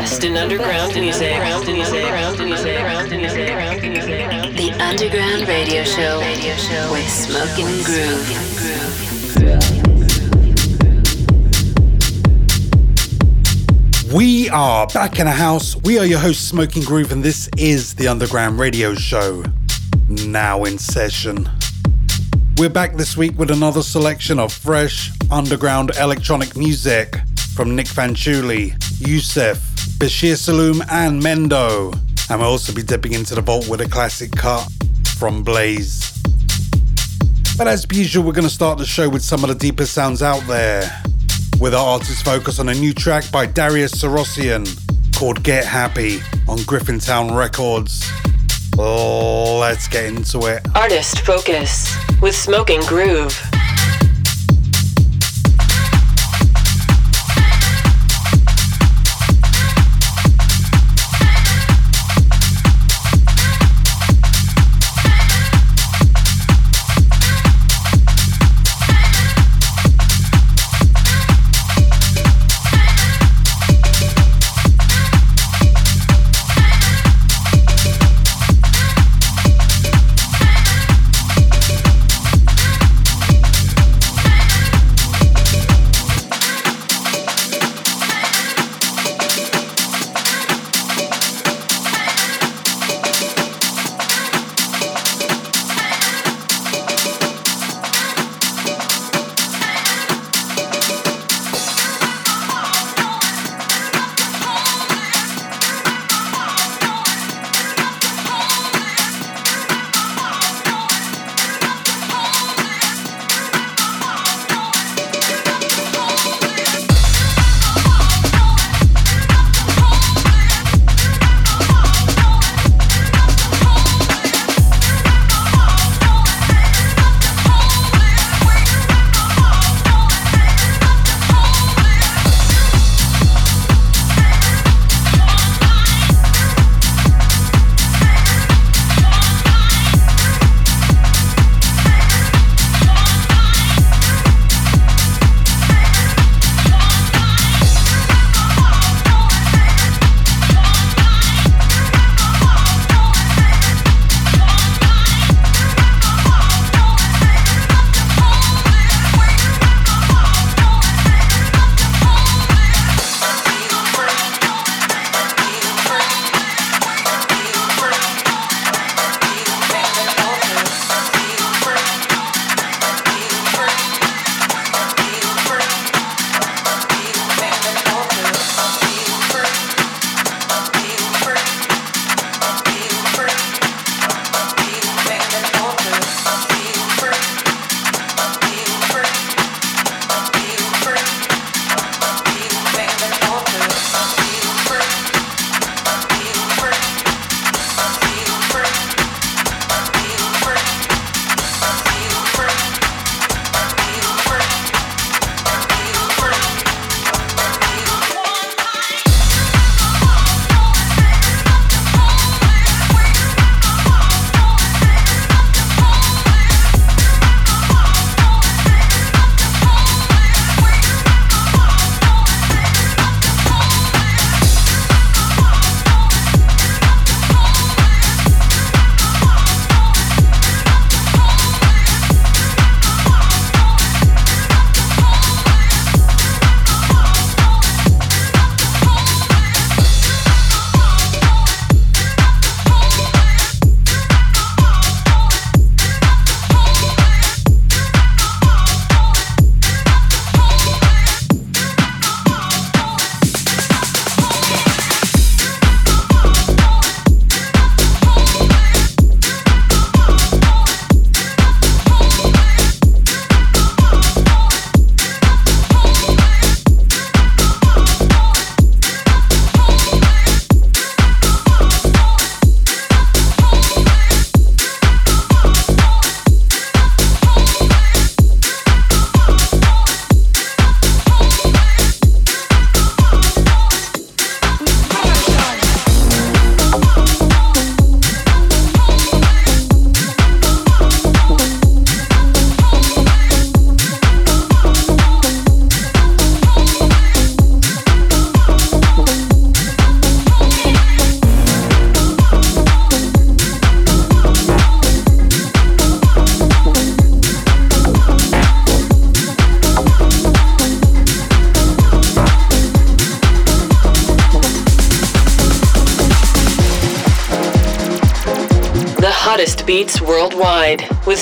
best in underground music. The Underground Radio Show with Smoking Groove. We are back in the house. We are your host, Smoking Groove, and this is the Underground Radio Show. Now in session. We're back this week with another selection of fresh underground electronic music from Nick Fanciulli, Yusef, Bashir Saloom, and Mendo. And we'll also be dipping into the vault with a classic cut from Blaze. But as usual, we're going to start the show with some of the deepest sounds out there, with our artist focus on a new track by Darius Syrossian called Get Happy on Griffintown Records. Let's get into it. Artist Focus with Smoking Groove.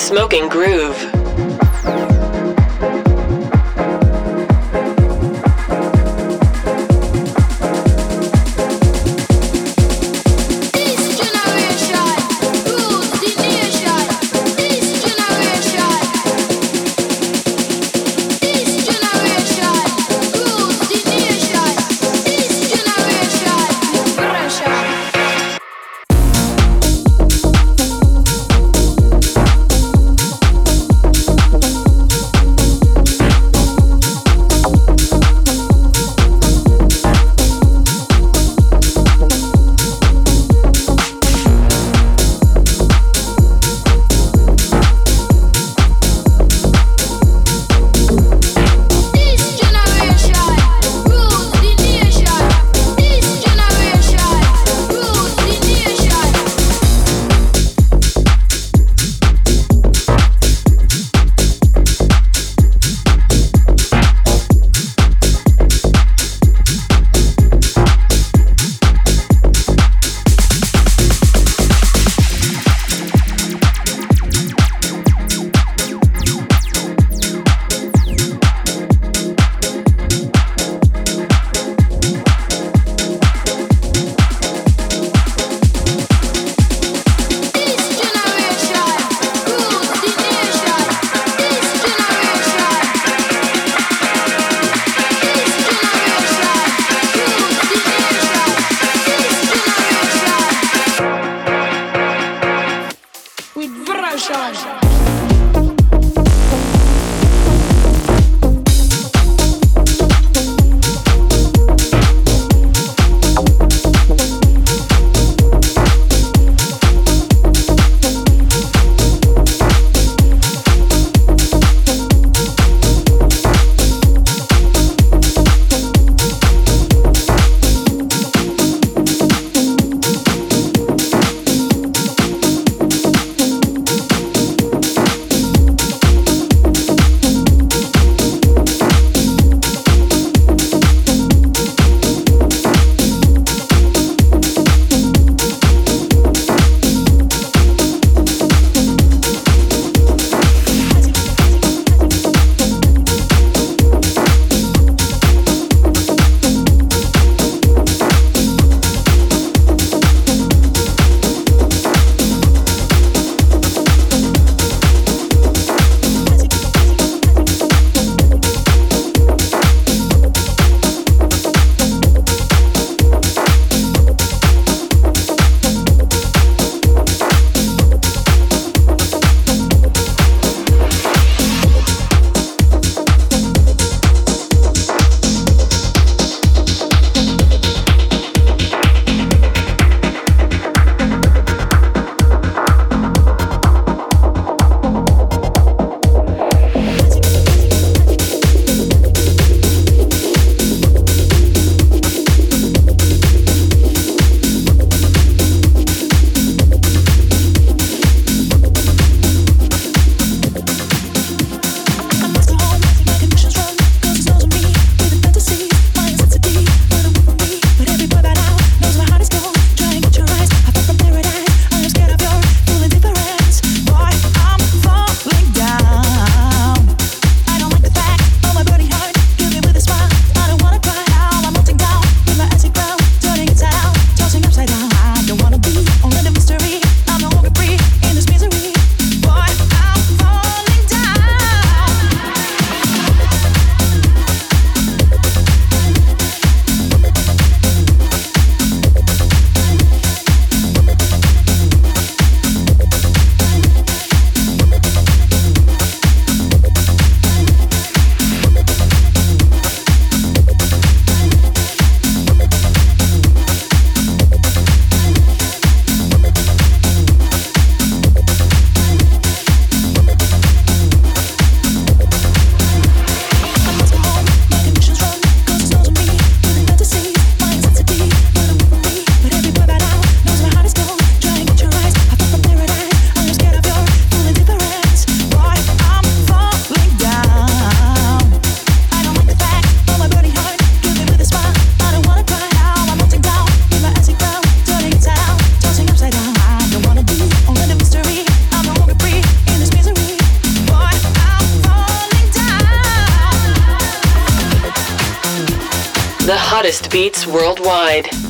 Smoking Groove.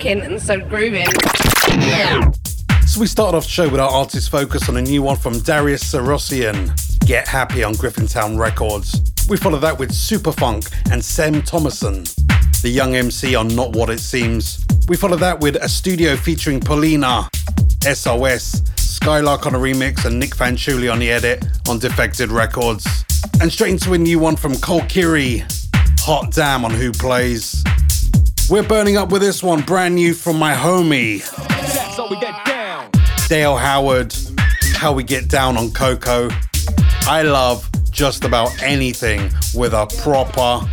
So smoking and so grooving. So we started off the show with our artist focus on a new one from Darius Syrossian, Get Happy on Griffintown Records. We followed that with Superfunk and Sam Thomason, the young MC on Not What It Seems. We followed that with a studio featuring Paulina, SOS, Skylark on a remix, and Nick Fanciulli on the edit on Defected Records. And straight into a new one from Cole Kiri, Hot Damn on Who Plays. We're burning up with this one, brand new from my homie, So we get down. Dale Howard. how we get down on Coco. I love just about anything with a proper,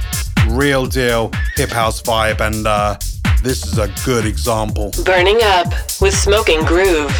real deal hip house vibe, and uh, this is a good example. Burning up with Smoking Groove.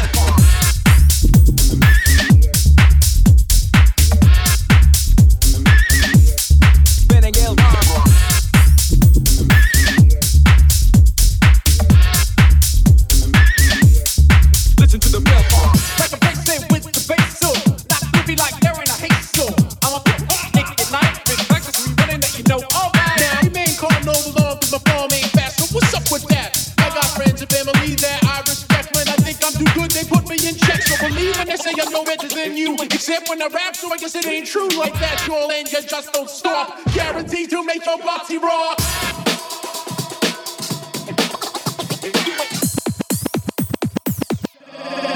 When I rap, so I guess it ain't true like that. You'll and you just don't stop. Guaranteed to make your body raw.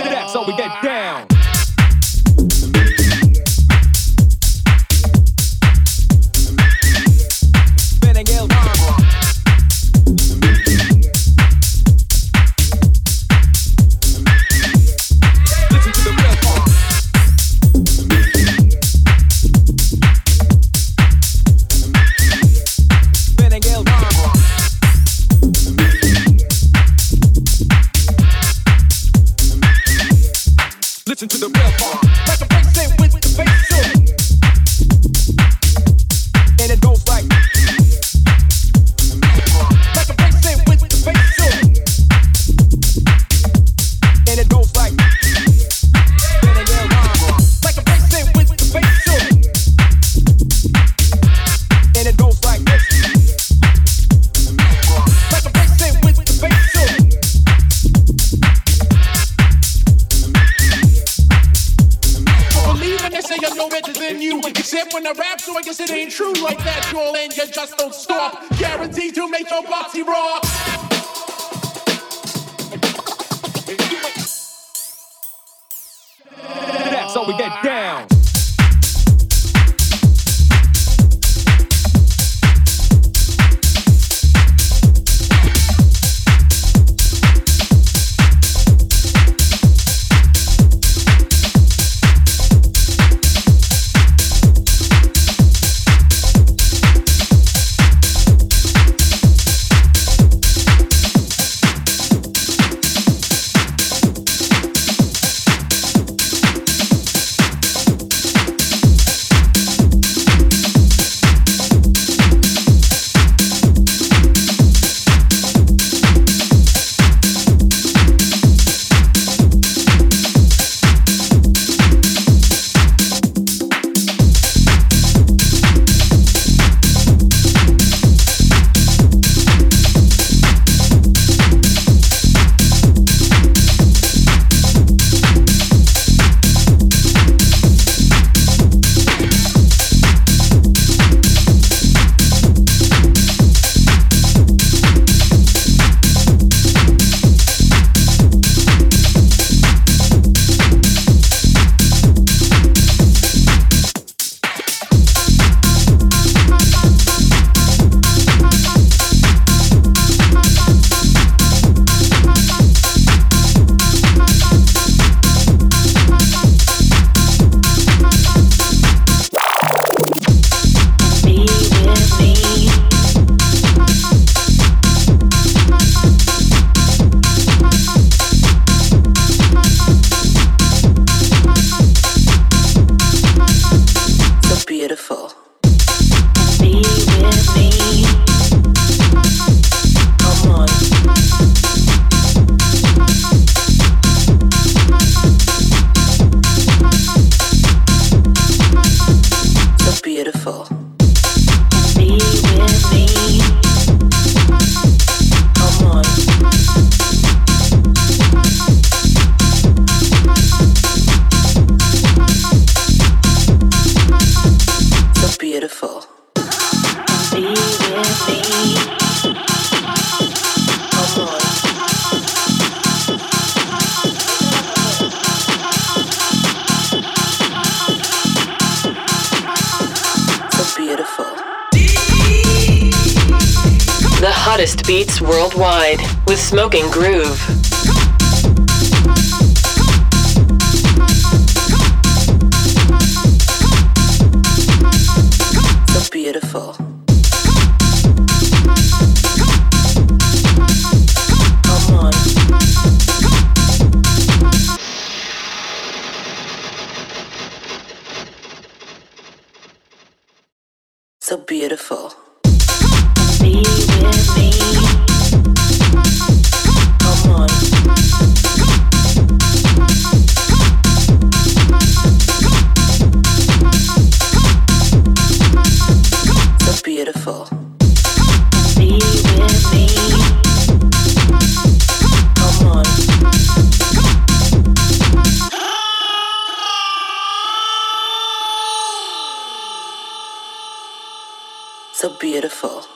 That's how we get down. Beautiful. So beautiful. Be with me. So beautiful.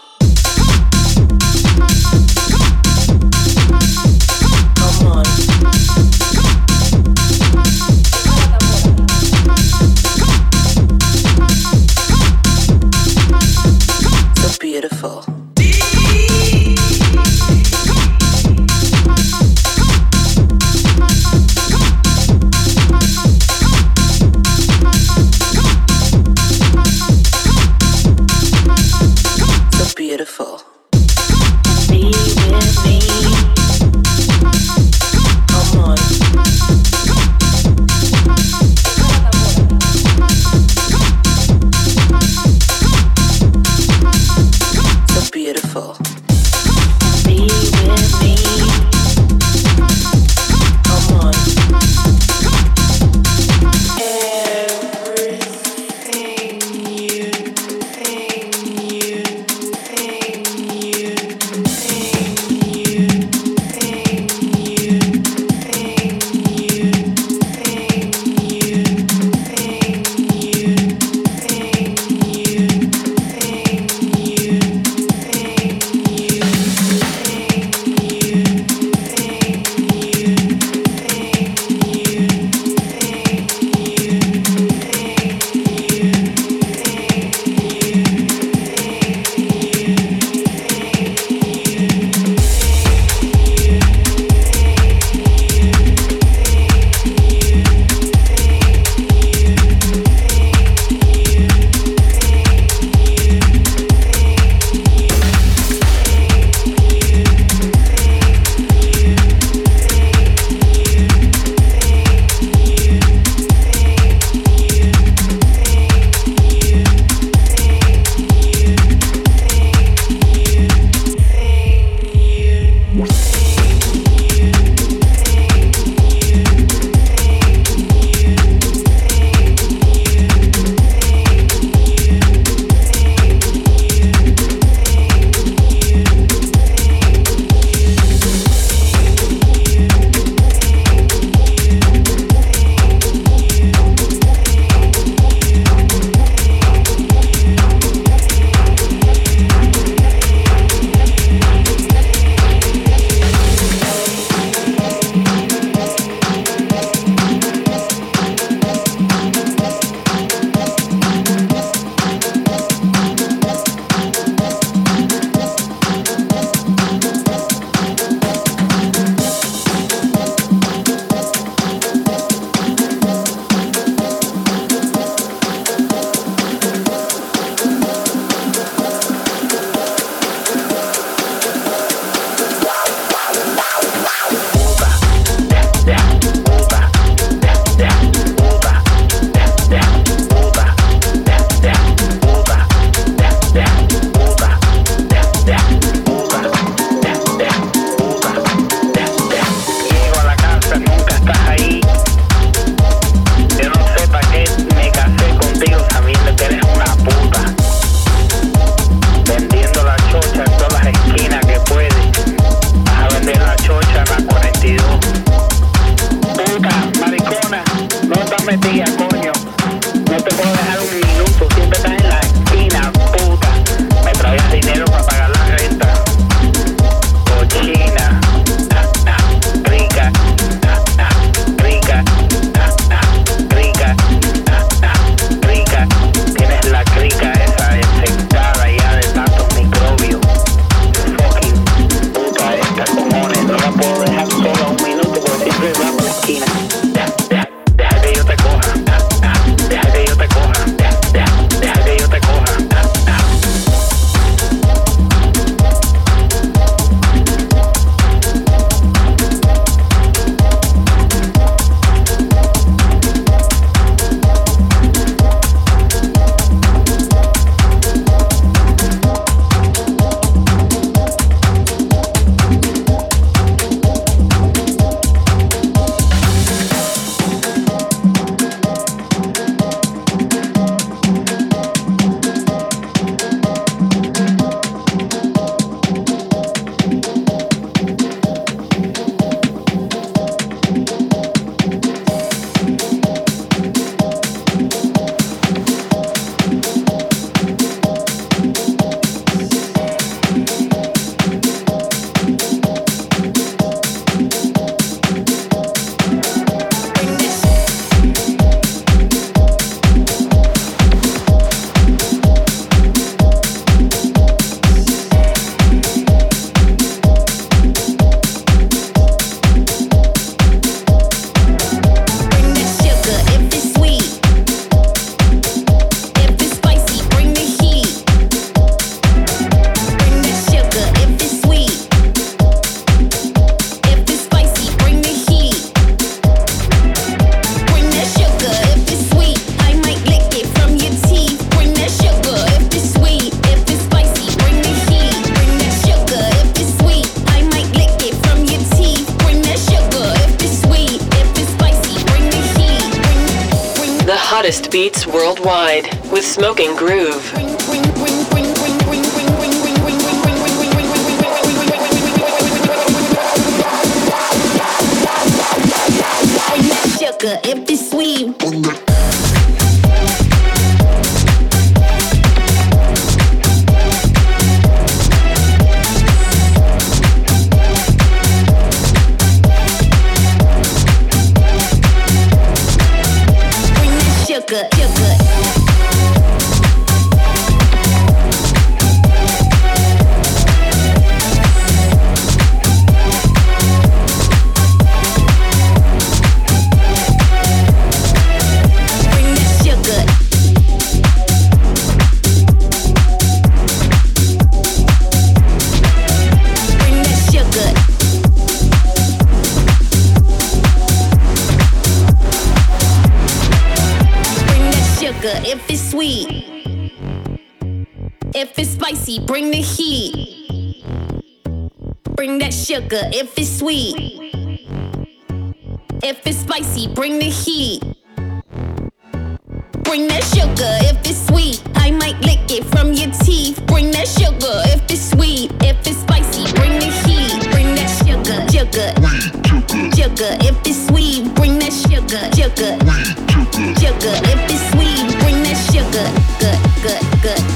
Sugar if it's sweet. If it's spicy, bring the heat. Bring that sugar if it's sweet. I might lick it from your teeth. Bring that sugar if it's sweet. If it's spicy, bring the heat. Bring that sugar, sugar, sugar. If it's sweet, bring that sugar, sugar, sugar. If it's sweet, bring that sugar. Good, good, good,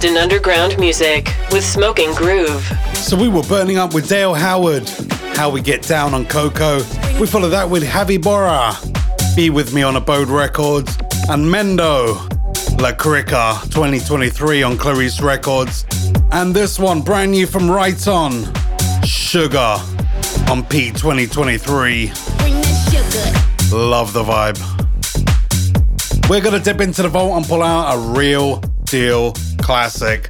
best in underground music with Smoking Groove. So we were burning up with Dale Howard, How We Get Down on Coco. We followed that with Javi Bora, Be With Me on Abode Records, and Mendo, La Crica 2023 on Clarisse Records. And this one, brand new from Right On, Sugar on P 2023. Love the vibe. We're gonna dip into the vault and pull out a real deal classic.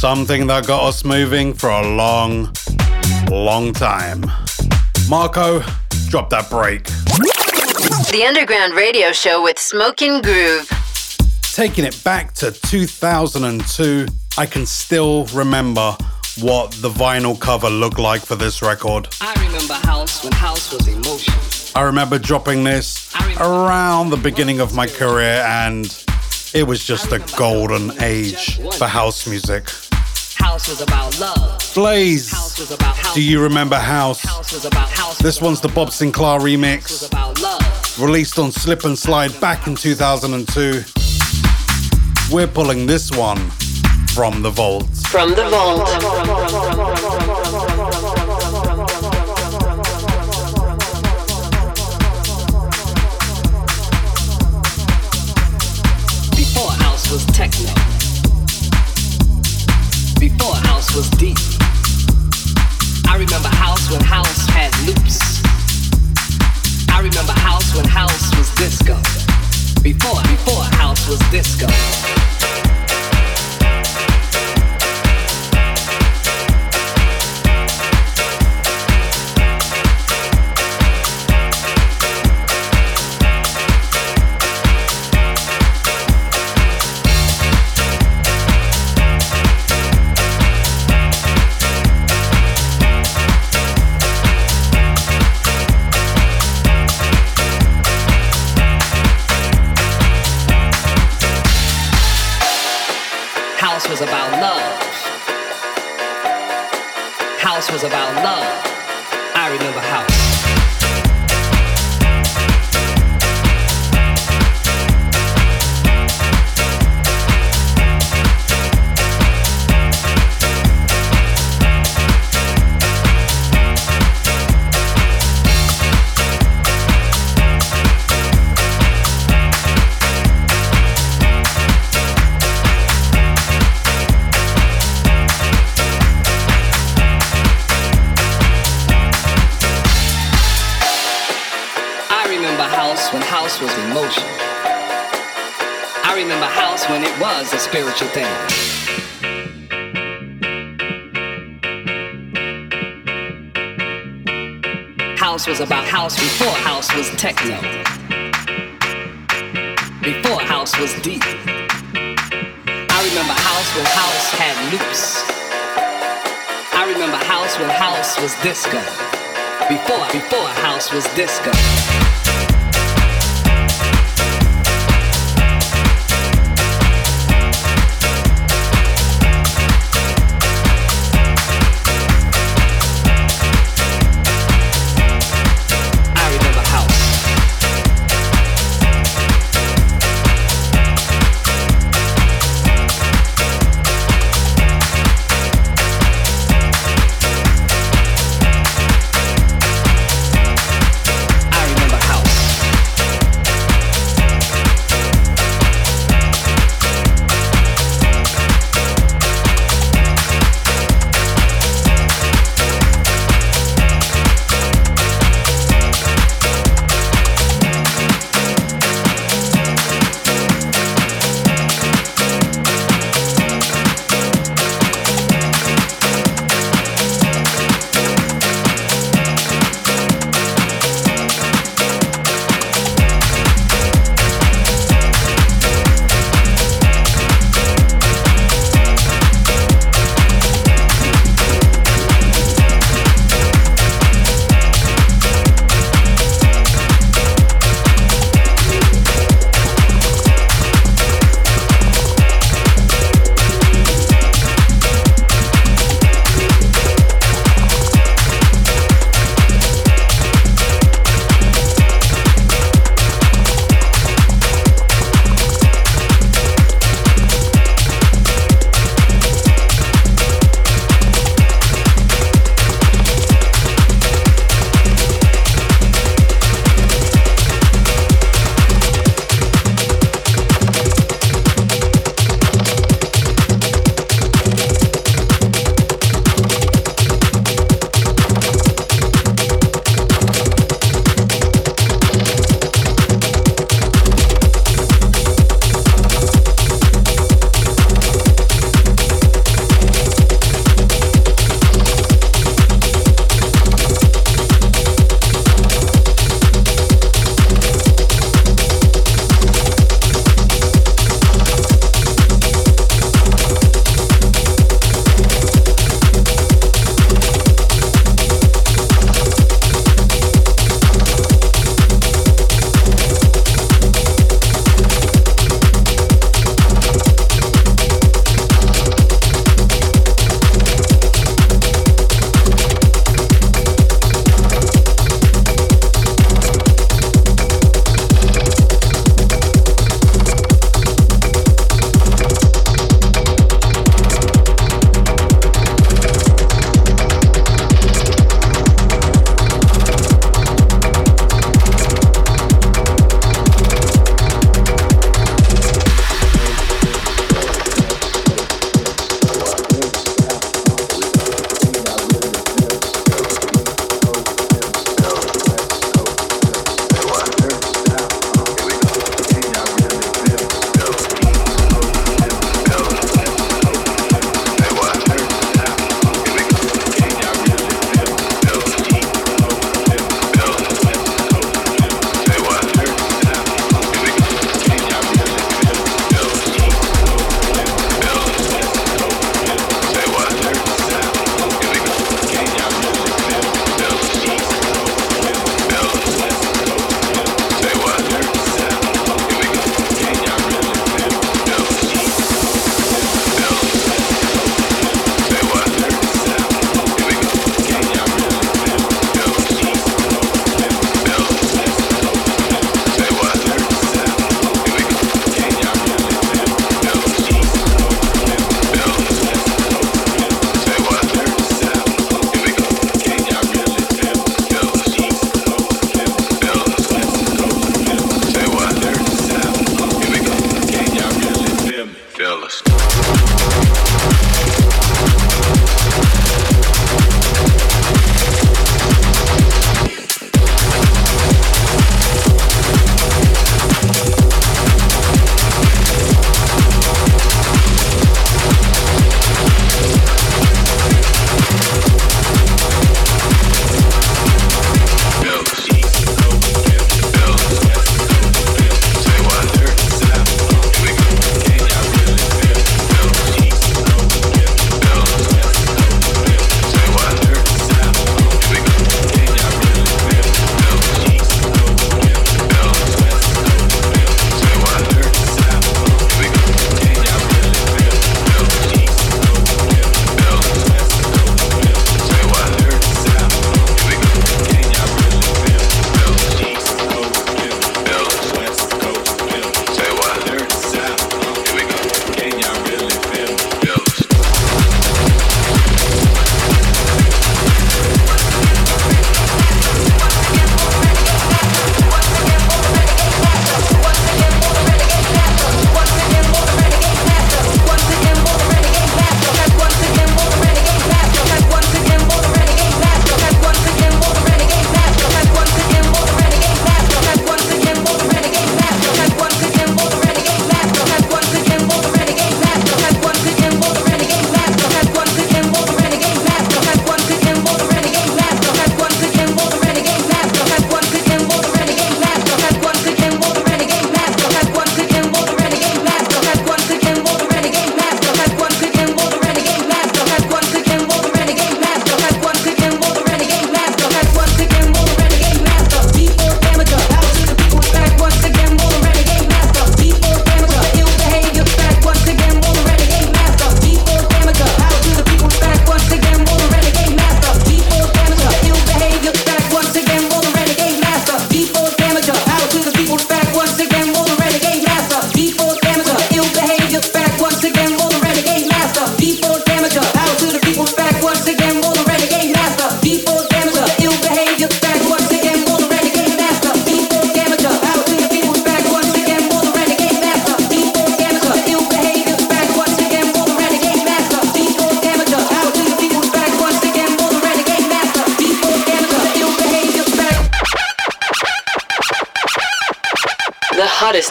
Something that got us moving for a long, long time. Marco, drop that break. The Underground Radio Show with Smoking Groove. Taking it back to 2002, I can still remember what the vinyl cover looked like for this record. I remember House when House was emotion. I remember dropping this around the beginning of my career and it was just a golden age for house music. House was about love. Blaze, do you remember House? This one's the Bob Sinclar remix, released on Slip and Slide back in 2002. We're pulling this one from the vault. From the vault. House before house was techno. Before house was deep. I remember house when house had loops. I remember house when house was disco. Before, before house was disco.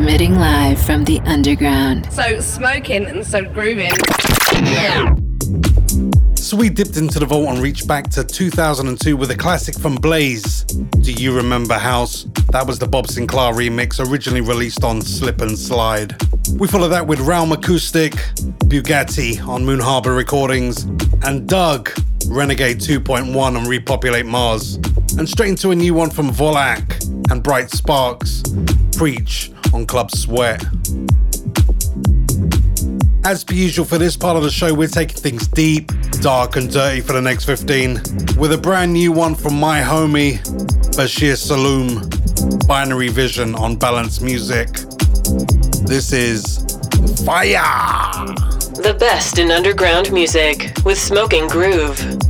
Transmitting live from the underground. So smoking and so grooving. So we dipped into the vault and reached back to 2002 with a classic from Blaze. Do you remember House? That was the Bob Sinclar remix, originally released on Slip and Slide. We follow that with Realm Acoustic, Bugatti on Moon Harbour Recordings, and Doug, Renegade 2.1 on Repopulate Mars. And straight into a new one from Volak and Bright Sparks, Preach on Club Sweat. As per usual for this part of the show, we're taking things deep, dark, and dirty for the next 15 with a brand new one from my homie Bashir Saloom, Binary Vision on Balance Music. This is Fire! The best in underground music with Smoking Groove.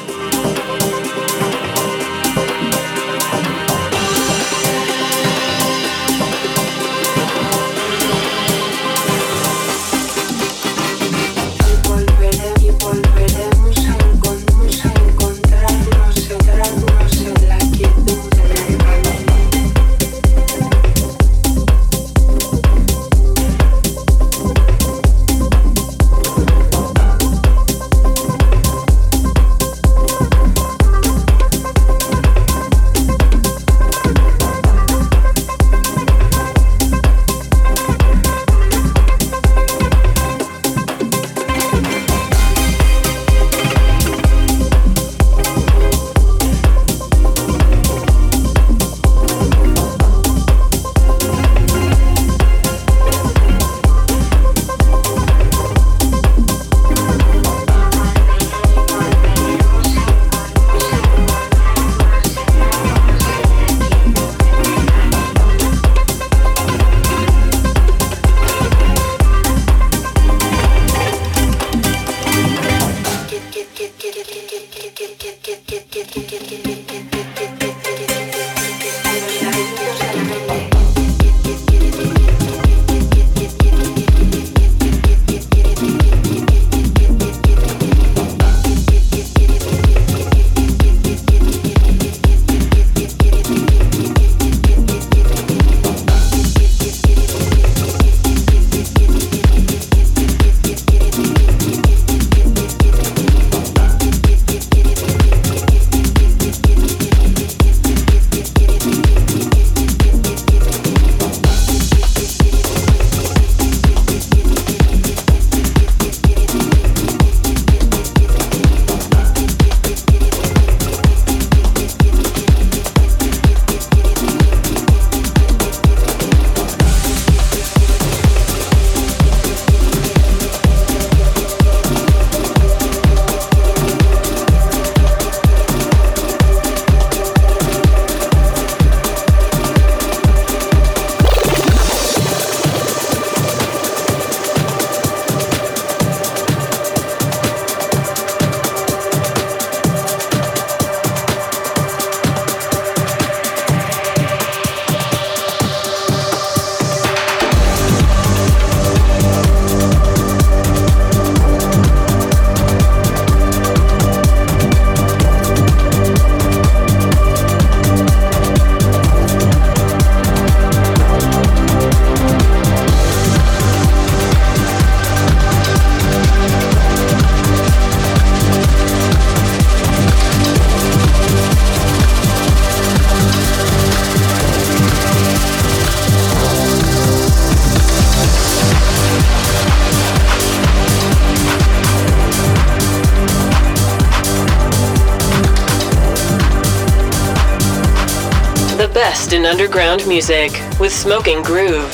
Underground music with Smoking Groove.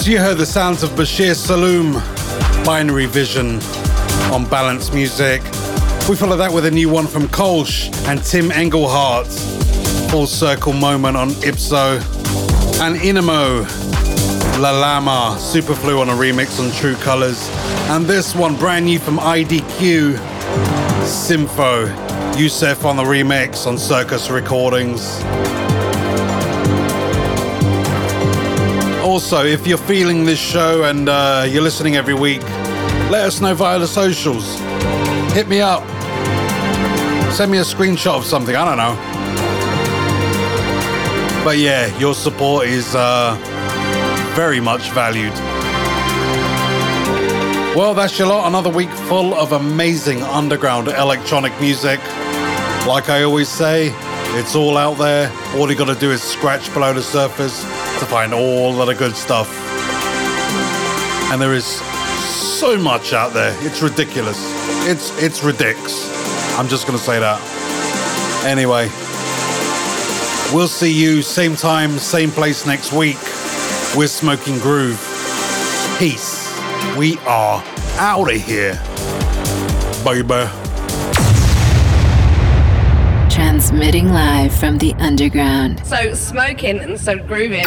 So you heard the sounds of Bashir Saloom, Binary Vision on Balance Music. We follow that with a new one from Kolsch and Tim Engelhardt, Full Circle Moment on Ipso, and Inamo, La Lama, Superflu on a remix on True Colors, and this one brand new from IDQ, Sympho, Yousef on the remix on Circus Recordings. Also, if you're feeling this show and uh, you're listening every week, let us know via the socials. Hit me up. Send me a screenshot of something. I don't know. But yeah, your support is uh, very much valued. Well, that's your lot. Another week full of amazing underground electronic music. Like I always say, it's all out there. All you gotta do is scratch below the surface to find all of the good stuff. And there is so much out there. It's ridiculous. It's it's ridiculous. I'm just gonna say that. Anyway, we'll see you same time, same place next week. We're Smoking Groove. Peace. We are out of here. Baby. Transmitting live from the underground. So smoking and so grooving.